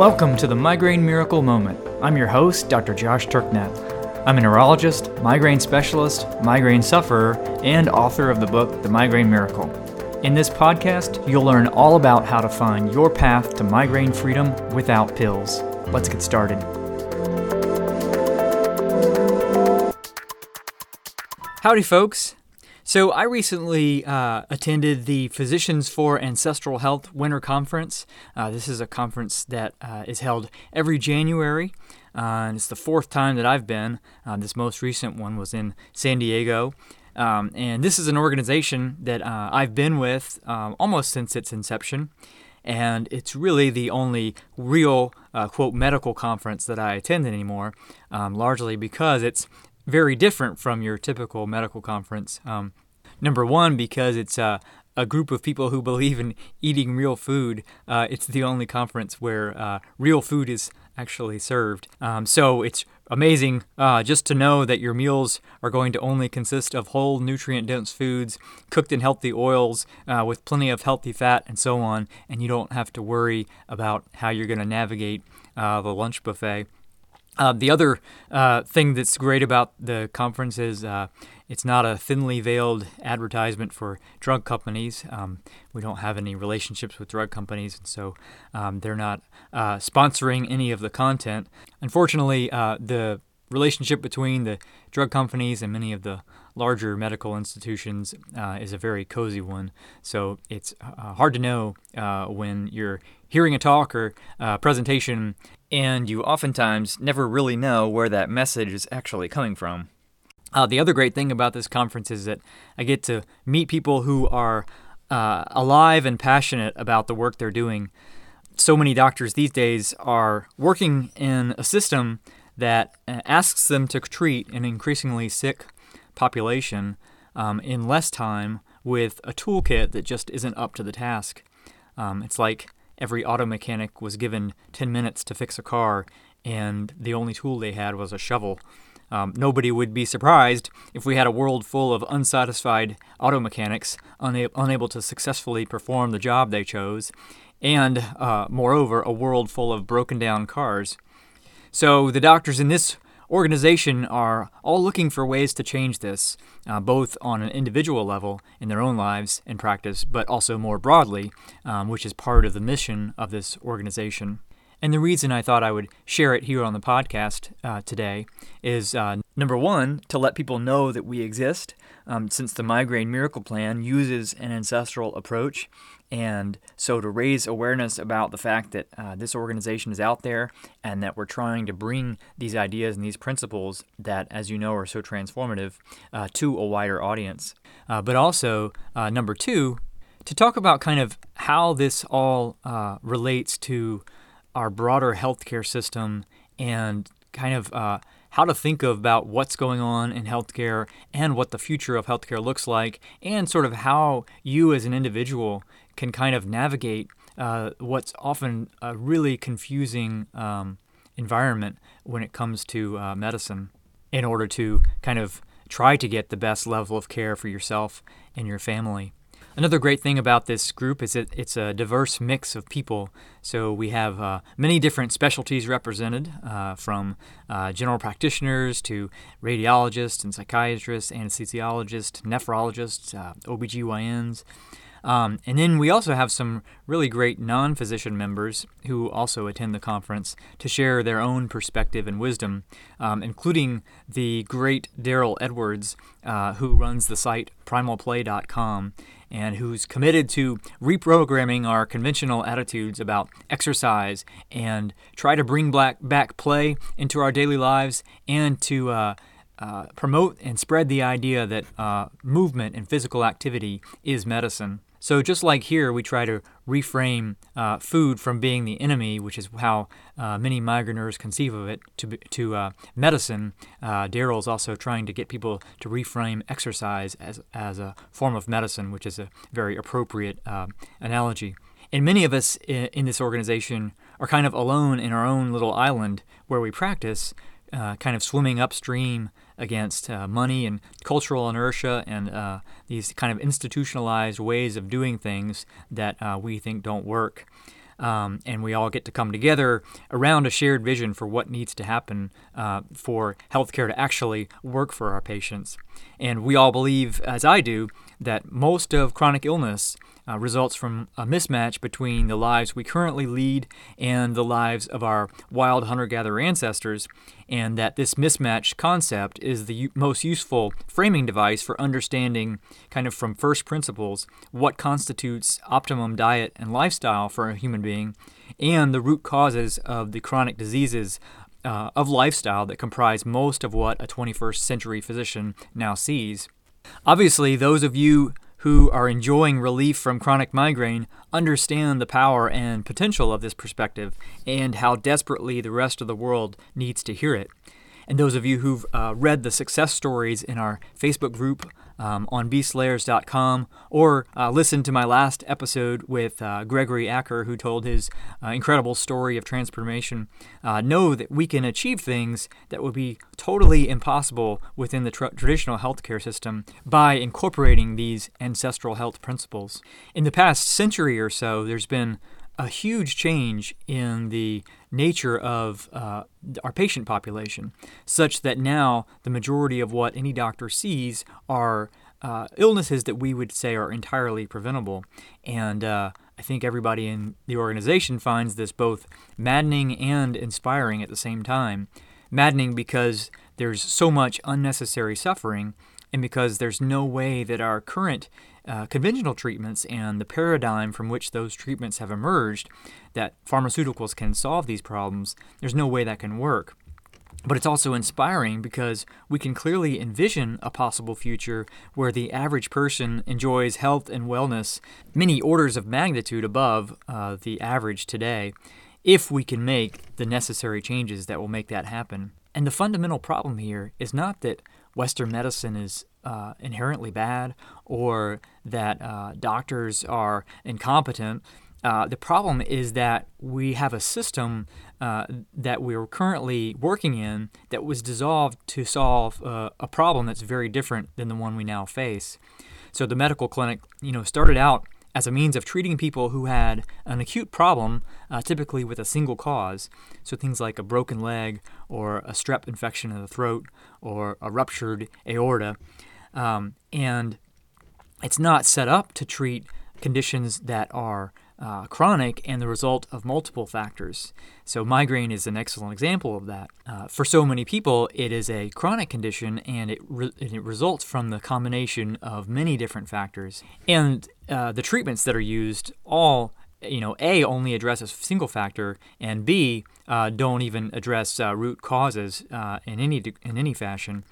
Welcome to the Migraine Miracle Moment. I'm your host, Dr. Josh Turknett. I'm a neurologist, migraine specialist, migraine sufferer, and author of the book, The Migraine Miracle. In this podcast, you'll learn all about how to find your path to migraine freedom without pills. Let's get started. Howdy, folks. So, I recently uh, attended the Physicians for Ancestral Health Winter Conference. Uh, this is a conference that uh, is held every January, uh, and it's the fourth time that I've been. Uh, this most recent one was in San Diego. Um, and this is an organization that uh, I've been with um, almost since its inception. And it's really the only real, quote, medical conference that I attend anymore, um, largely because it's very different from your typical medical conference. Um, number one, because it's uh, a group of people who believe in eating real food. Uh, it's the only conference where uh, real food is actually served. Um, so it's amazing uh, just to know that your meals are going to only consist of whole, nutrient dense foods cooked in healthy oils uh, with plenty of healthy fat and so on, and you don't have to worry about how you're going to navigate uh, the lunch buffet. Uh, the other uh, thing that's great about the conference is uh, it's not a thinly veiled advertisement for drug companies. Um, we don't have any relationships with drug companies, and so um, they're not uh, sponsoring any of the content. Unfortunately, uh, the relationship between the drug companies and many of the larger medical institutions uh, is a very cozy one. So it's uh, hard to know uh, when you're hearing a talk or uh, presentation, and you oftentimes never really know where that message is actually coming from. Uh, the other great thing about this conference is that I get to meet people who are uh, alive and passionate about the work they're doing. So many doctors these days are working in a system that asks them to treat an increasingly sick population um, in less time with a toolkit that just isn't up to the task. Um, it's like every auto mechanic was given 10 minutes to fix a car, and the only tool they had was a shovel. Um, nobody would be surprised if we had a world full of unsatisfied auto mechanics una- unable to successfully perform the job they chose, and, uh, moreover, a world full of broken down cars. So the doctors in this organization are all looking for ways to change this, uh, both on an individual level in their own lives and practice, but also more broadly, um, which is part of the mission of this organization. And the reason I thought I would share it here on the podcast uh, today is uh, number one, to let people know that we exist, um, since the Migraine Miracle Plan uses an ancestral approach and so to raise awareness about the fact that uh, this organization is out there and that we're trying to bring these ideas and these principles that, as you know, are so transformative uh, to a wider audience. Uh, but also, uh, number two, to talk about kind of how this all relates to our broader healthcare system and kind of uh, how to think about what's going on in healthcare and what the future of healthcare looks like, and sort of how you as an individual can kind of navigate uh, what's often a really confusing um, environment when it comes to uh, medicine in order to kind of try to get the best level of care for yourself and your family. Another great thing about this group is that it's a diverse mix of people. So we have uh, many different specialties represented, uh, from uh, general practitioners to radiologists and psychiatrists, anesthesiologists, nephrologists, uh, OBGYNs. Um, and then we also have some really great non physician members who also attend the conference to share their own perspective and wisdom, um, including the great Darryl Edwards, uh, who runs the site primalplay.com and who's committed to reprogramming our conventional attitudes about exercise and try to bring black, back play into our daily lives and to uh, uh, promote and spread the idea that uh, movement and physical activity is medicine. So, just like here, we try to reframe uh, food from being the enemy, which is how uh, many migraineurs conceive of it, to, to uh, medicine. Uh, Darryl's also trying to get people to reframe exercise as, as a form of medicine, which is a very appropriate uh, analogy. And many of us in, in this organization are kind of alone in our own little island where we practice, uh, kind of swimming upstream against uh, money and cultural inertia and uh, these kind of institutionalized ways of doing things that uh, we think don't work. um, and we all get to come together around a shared vision for what needs to happen uh, for healthcare to actually work for our patients. And we all believe, as I do, that most of chronic illness uh, results from a mismatch between the lives we currently lead and the lives of our wild hunter gatherer ancestors, and that this mismatch concept is the u- most useful framing device for understanding, kind of from first principles, what constitutes optimum diet and lifestyle for a human being, and the root causes of the chronic diseases uh, of lifestyle that comprise most of what a 21st century physician now sees. Obviously, those of you who are enjoying relief from chronic migraine understand the power and potential of this perspective and how desperately the rest of the world needs to hear it. And those of you who've uh, read the success stories in our Facebook group um, on beastslayers.com or uh, listen to my last episode with uh, Gregory Acker, who told his uh, incredible story of transformation, uh, know that we can achieve things that would be totally impossible within the tra- traditional healthcare system by incorporating these ancestral health principles. In the past century or so, there's been a huge change in the nature of uh, our patient population, such that now the majority of what any doctor sees are uh, illnesses that we would say are entirely preventable. And uh, I think everybody in the organization finds this both maddening and inspiring at the same time. Maddening because there's so much unnecessary suffering, and because there's no way that our current uh, conventional treatments and the paradigm from which those treatments have emerged that pharmaceuticals can solve these problems, there's no way that can work. But it's also inspiring because we can clearly envision a possible future where the average person enjoys health and wellness many orders of magnitude above uh, the average today if we can make the necessary changes that will make that happen. And the fundamental problem here is not that Western medicine is uh, inherently bad or that uh, doctors are incompetent. Uh, the problem is that we have a system uh, that we're currently working in that was dissolved to solve uh, a problem that's very different than the one we now face. So the medical clinic, you know, started out as a means of treating people who had an acute problem, uh, typically with a single cause. So things like a broken leg or a strep infection in the throat or a ruptured aorta. Um, and it's not set up to treat conditions that are uh, chronic and the result of multiple factors. So, migraine is an excellent example of that. Uh, for so many people, it is a chronic condition and it, re- it results from the combination of many different factors. And uh, the treatments that are used all you know, A only address a single factor, and B uh, don't even address uh, root causes uh, in any in any fashion.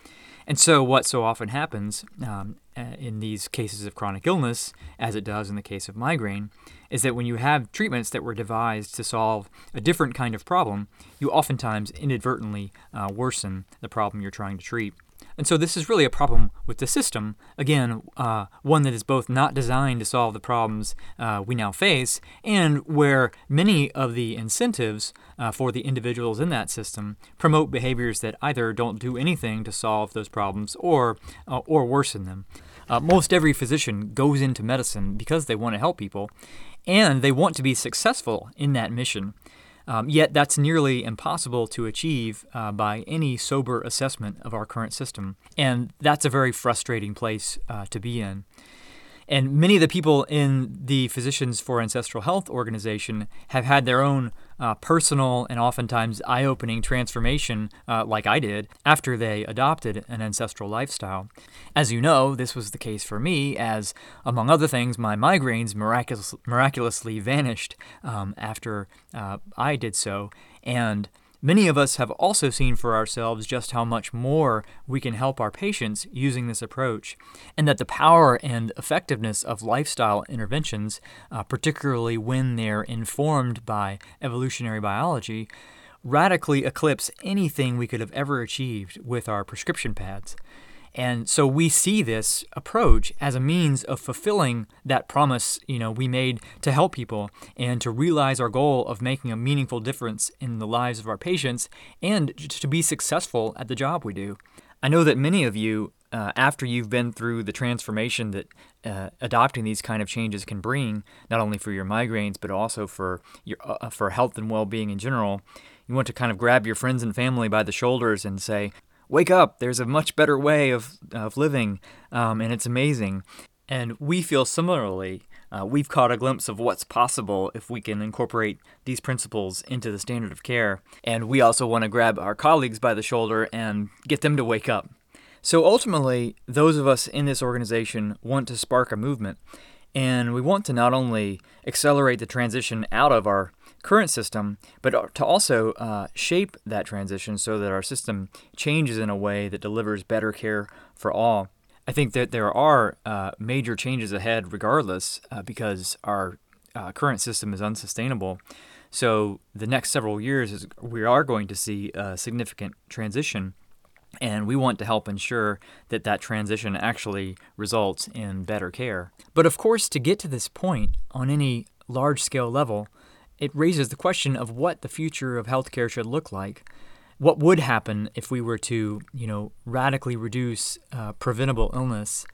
And so, what so often happens um, in these cases of chronic illness, as it does in the case of migraine, is that when you have treatments that were devised to solve a different kind of problem, you oftentimes inadvertently uh, worsen the problem you're trying to treat. And so this is really a problem with the system. Again, uh, one that is both not designed to solve the problems uh, we now face, and where many of the incentives uh, for the individuals in that system promote behaviors that either don't do anything to solve those problems or uh, or worsen them. Uh, most every physician goes into medicine because they want to help people, and they want to be successful in that mission. Um, yet that's nearly impossible to achieve uh, by any sober assessment of our current system. And that's a very frustrating place uh, to be in. And many of the people in the Physicians for Ancestral Health organization have had their own uh, personal and oftentimes eye opening transformation, uh, like I did, after they adopted an ancestral lifestyle. As you know, this was the case for me, as, among other things, my migraines miraculous, miraculously vanished um, after uh, I did so. And Many of us have also seen for ourselves just how much more we can help our patients using this approach, and that the power and effectiveness of lifestyle interventions, uh, particularly when they're informed by evolutionary biology, radically eclipse anything we could have ever achieved with our prescription pads. And so we see this approach as a means of fulfilling that promise, you know, we made to help people and to realize our goal of making a meaningful difference in the lives of our patients and to be successful at the job we do. I know that many of you uh, after you've been through the transformation that uh, adopting these kind of changes can bring, not only for your migraines but also for your uh, for health and well-being in general, you want to kind of grab your friends and family by the shoulders and say, "Wake up! There's a much better way of of living, um, and it's amazing." And we feel similarly. Uh, we've caught a glimpse of what's possible if we can incorporate these principles into the standard of care. And we also want to grab our colleagues by the shoulder and get them to wake up. So ultimately, those of us in this organization want to spark a movement, and we want to not only accelerate the transition out of our current system, but to also uh, shape that transition so that our system changes in a way that delivers better care for all. I think that there are uh, major changes ahead, regardless, uh, because our uh, current system is unsustainable. So the next several years, is, we are going to see a significant transition and we want to help ensure that that transition actually results in better care. But of course, to get to this point on any large scale level, it raises the question of what the future of healthcare should look like. What would happen if we were to, you know, radically reduce uh, preventable illness?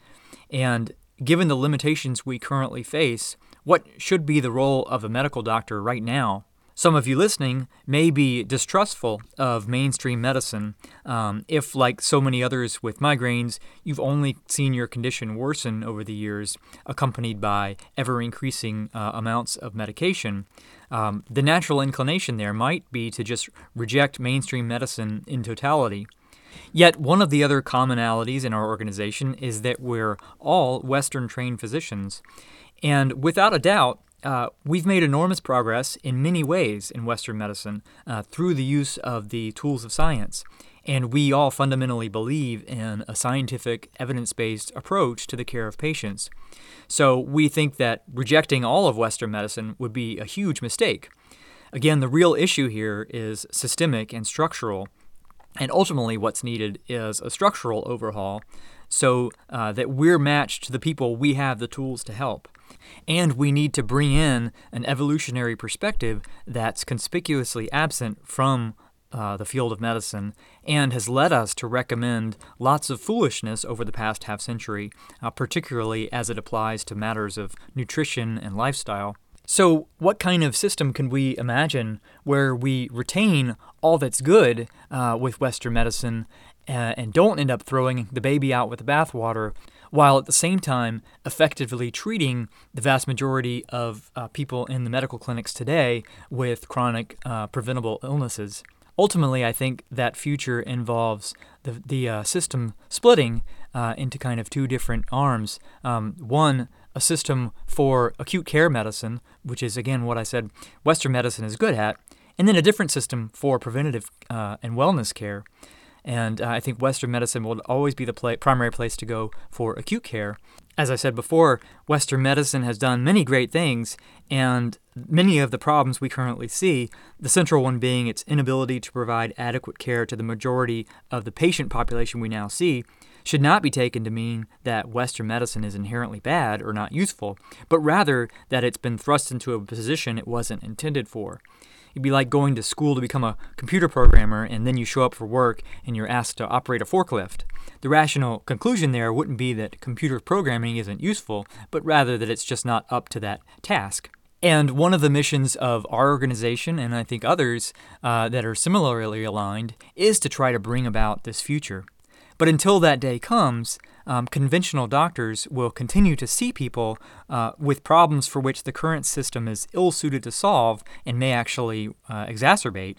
And given the limitations we currently face, what should be the role of a medical doctor right now some of you listening may be distrustful of mainstream medicine um, if, like so many others with migraines, you've only seen your condition worsen over the years, accompanied by ever increasing uh, amounts of medication. Um, the natural inclination there might be to just reject mainstream medicine in totality. Yet, one of the other commonalities in our organization is that we're all Western trained physicians. And without a doubt, uh, we've made enormous progress in many ways in Western medicine uh, through the use of the tools of science. And we all fundamentally believe in a scientific, evidence based approach to the care of patients. So we think that rejecting all of Western medicine would be a huge mistake. Again, the real issue here is systemic and structural. And ultimately, what's needed is a structural overhaul so uh, that we're matched to the people we have the tools to help. And we need to bring in an evolutionary perspective that's conspicuously absent from uh, the field of medicine and has led us to recommend lots of foolishness over the past half century, uh, particularly as it applies to matters of nutrition and lifestyle. So, what kind of system can we imagine where we retain all that's good uh, with Western medicine uh, and don't end up throwing the baby out with the bathwater while at the same time effectively treating the vast majority of uh, people in the medical clinics today with chronic uh, preventable illnesses. Ultimately, I think that future involves the, the uh, system splitting uh, into kind of two different arms. Um, one, a system for acute care medicine, which is, again, what I said Western medicine is good at, and then a different system for preventative uh, and wellness care. And uh, I think Western medicine will always be the primary place to go for acute care. As I said before, Western medicine has done many great things, and many of the problems we currently see, the central one being its inability to provide adequate care to the majority of the patient population we now see, should not be taken to mean that Western medicine is inherently bad or not useful, but rather that it's been thrust into a position it wasn't intended for. It'd be like going to school to become a computer programmer and then you show up for work and you're asked to operate a forklift. The rational conclusion there wouldn't be that computer programming isn't useful, but rather that it's just not up to that task. And one of the missions of our organization, and I think others uh, that are similarly aligned, is to try to bring about this future. But until that day comes, um, conventional doctors will continue to see people uh, with problems for which the current system is ill suited to solve and may actually uh, exacerbate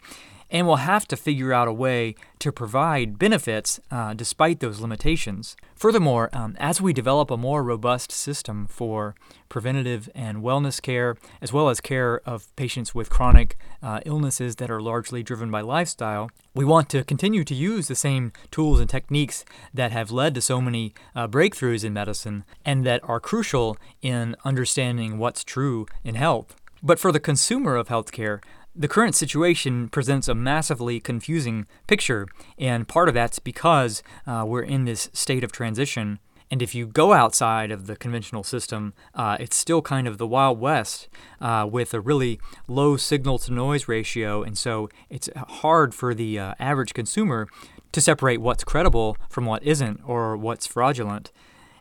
and will have to figure out a way to provide benefits uh, despite those limitations. Furthermore, um, as we develop a more robust system for preventative and wellness care, as well as care of patients with chronic uh, illnesses that are largely driven by lifestyle, we want to continue to use the same tools and techniques that have led to so many uh, breakthroughs in medicine and that are crucial in understanding what's true in health. But for the consumer of healthcare, the current situation presents a massively confusing picture, and part of that's because uh, we're in this state of transition. And if you go outside of the conventional system, uh, it's still kind of the Wild West uh, with a really low signal to noise ratio. And so it's hard for the uh, average consumer to separate what's credible from what isn't or what's fraudulent.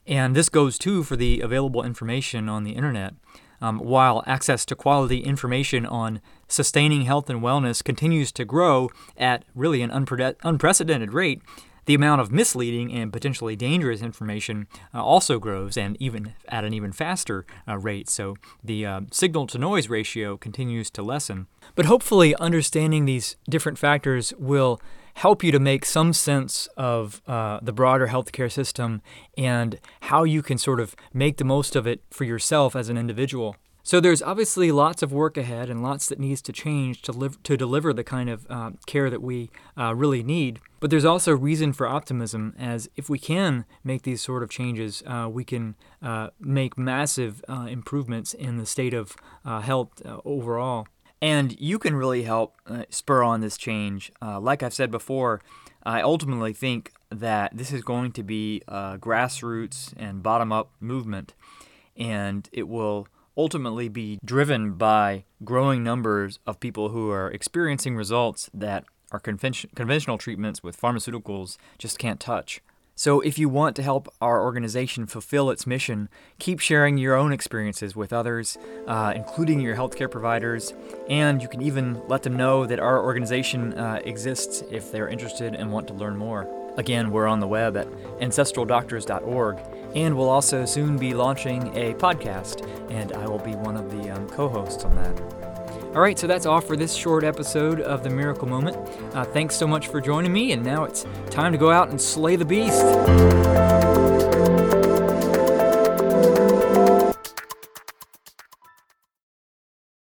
And this goes too for the available information on the internet. Um, while access to quality information on sustaining health and wellness continues to grow at really an unpre- unprecedented rate, the amount of misleading and potentially dangerous information uh, also grows and even at an even faster uh, rate. So the uh, signal to noise ratio continues to lessen. But hopefully, understanding these different factors will help you to make some sense of uh, the broader healthcare system and how you can sort of make the most of it for yourself as an individual. So there's obviously lots of work ahead and lots that needs to change to, live, to deliver the kind of uh, care that we uh, really need. But there's also reason for optimism, as if we can make these sort of changes, uh, we can uh, make massive uh, improvements in the state of uh, health overall. And you can really help uh, spur on this change. Uh, like I've said before, I ultimately think that this is going to be a grassroots and bottom up movement, and it will ultimately be driven by growing numbers of people who are experiencing results that our convention- conventional treatments with pharmaceuticals just can't touch. So, if you want to help our organization fulfill its mission, keep sharing your own experiences with others, uh, including your healthcare providers, and you can even let them know that our organization uh, exists if they're interested and want to learn more. Again, we're on the web at ancestraldoctors.org, and we'll also soon be launching a podcast, and I will be one of the um, co hosts on that. All right, so that's all for this short episode of The Miracle Moment. Uh, thanks so much for joining me, and now it's time to go out and slay the beast.